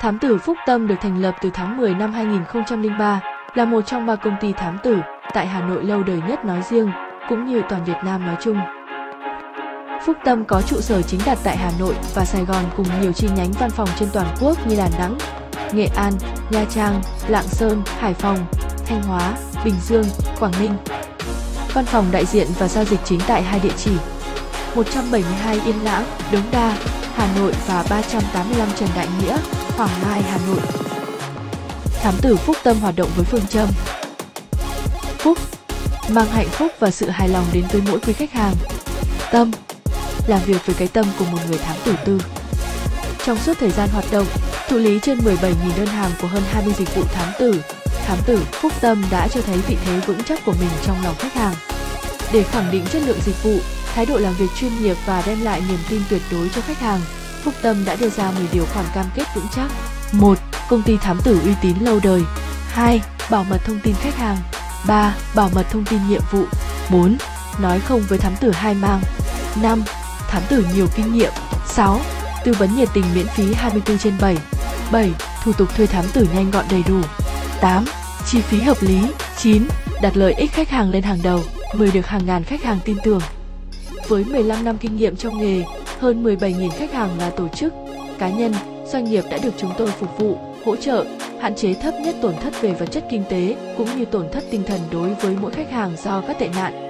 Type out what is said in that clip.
Thám tử Phúc Tâm được thành lập từ tháng 10 năm 2003, là một trong ba công ty thám tử tại Hà Nội lâu đời nhất nói riêng, cũng như toàn Việt Nam nói chung. Phúc Tâm có trụ sở chính đặt tại Hà Nội và Sài Gòn cùng nhiều chi nhánh văn phòng trên toàn quốc như Đà Nẵng, Nghệ An, Nha Trang, Lạng Sơn, Hải Phòng, Thanh Hóa, Bình Dương, Quảng Ninh. Văn phòng đại diện và giao dịch chính tại hai địa chỉ 172 Yên Lãng, Đống Đa, Hà Nội và 385 Trần Đại Nghĩa, Hoàng Mai, Hà Nội. Thám tử Phúc Tâm hoạt động với phương châm Phúc mang hạnh phúc và sự hài lòng đến với mỗi quý khách hàng. Tâm làm việc với cái tâm của một người thám tử tư. Trong suốt thời gian hoạt động, thụ lý trên 17.000 đơn hàng của hơn 20 dịch vụ thám tử, thám tử Phúc Tâm đã cho thấy vị thế vững chắc của mình trong lòng khách hàng. Để khẳng định chất lượng dịch vụ, thái độ làm việc chuyên nghiệp và đem lại niềm tin tuyệt đối cho khách hàng, Phúc Tâm đã đưa ra 10 điều khoản cam kết vững chắc. 1. Công ty thám tử uy tín lâu đời. 2. Bảo mật thông tin khách hàng. 3. Bảo mật thông tin nhiệm vụ. 4. Nói không với thám tử hai mang. 5. Thám tử nhiều kinh nghiệm. 6. Tư vấn nhiệt tình miễn phí 24 trên 7. 7. Thủ tục thuê thám tử nhanh gọn đầy đủ. 8. Chi phí hợp lý. 9. Đặt lợi ích khách hàng lên hàng đầu. 10 được hàng ngàn khách hàng tin tưởng. Với 15 năm kinh nghiệm trong nghề, hơn 17.000 khách hàng là tổ chức, cá nhân, doanh nghiệp đã được chúng tôi phục vụ, hỗ trợ, hạn chế thấp nhất tổn thất về vật chất kinh tế cũng như tổn thất tinh thần đối với mỗi khách hàng do các tệ nạn.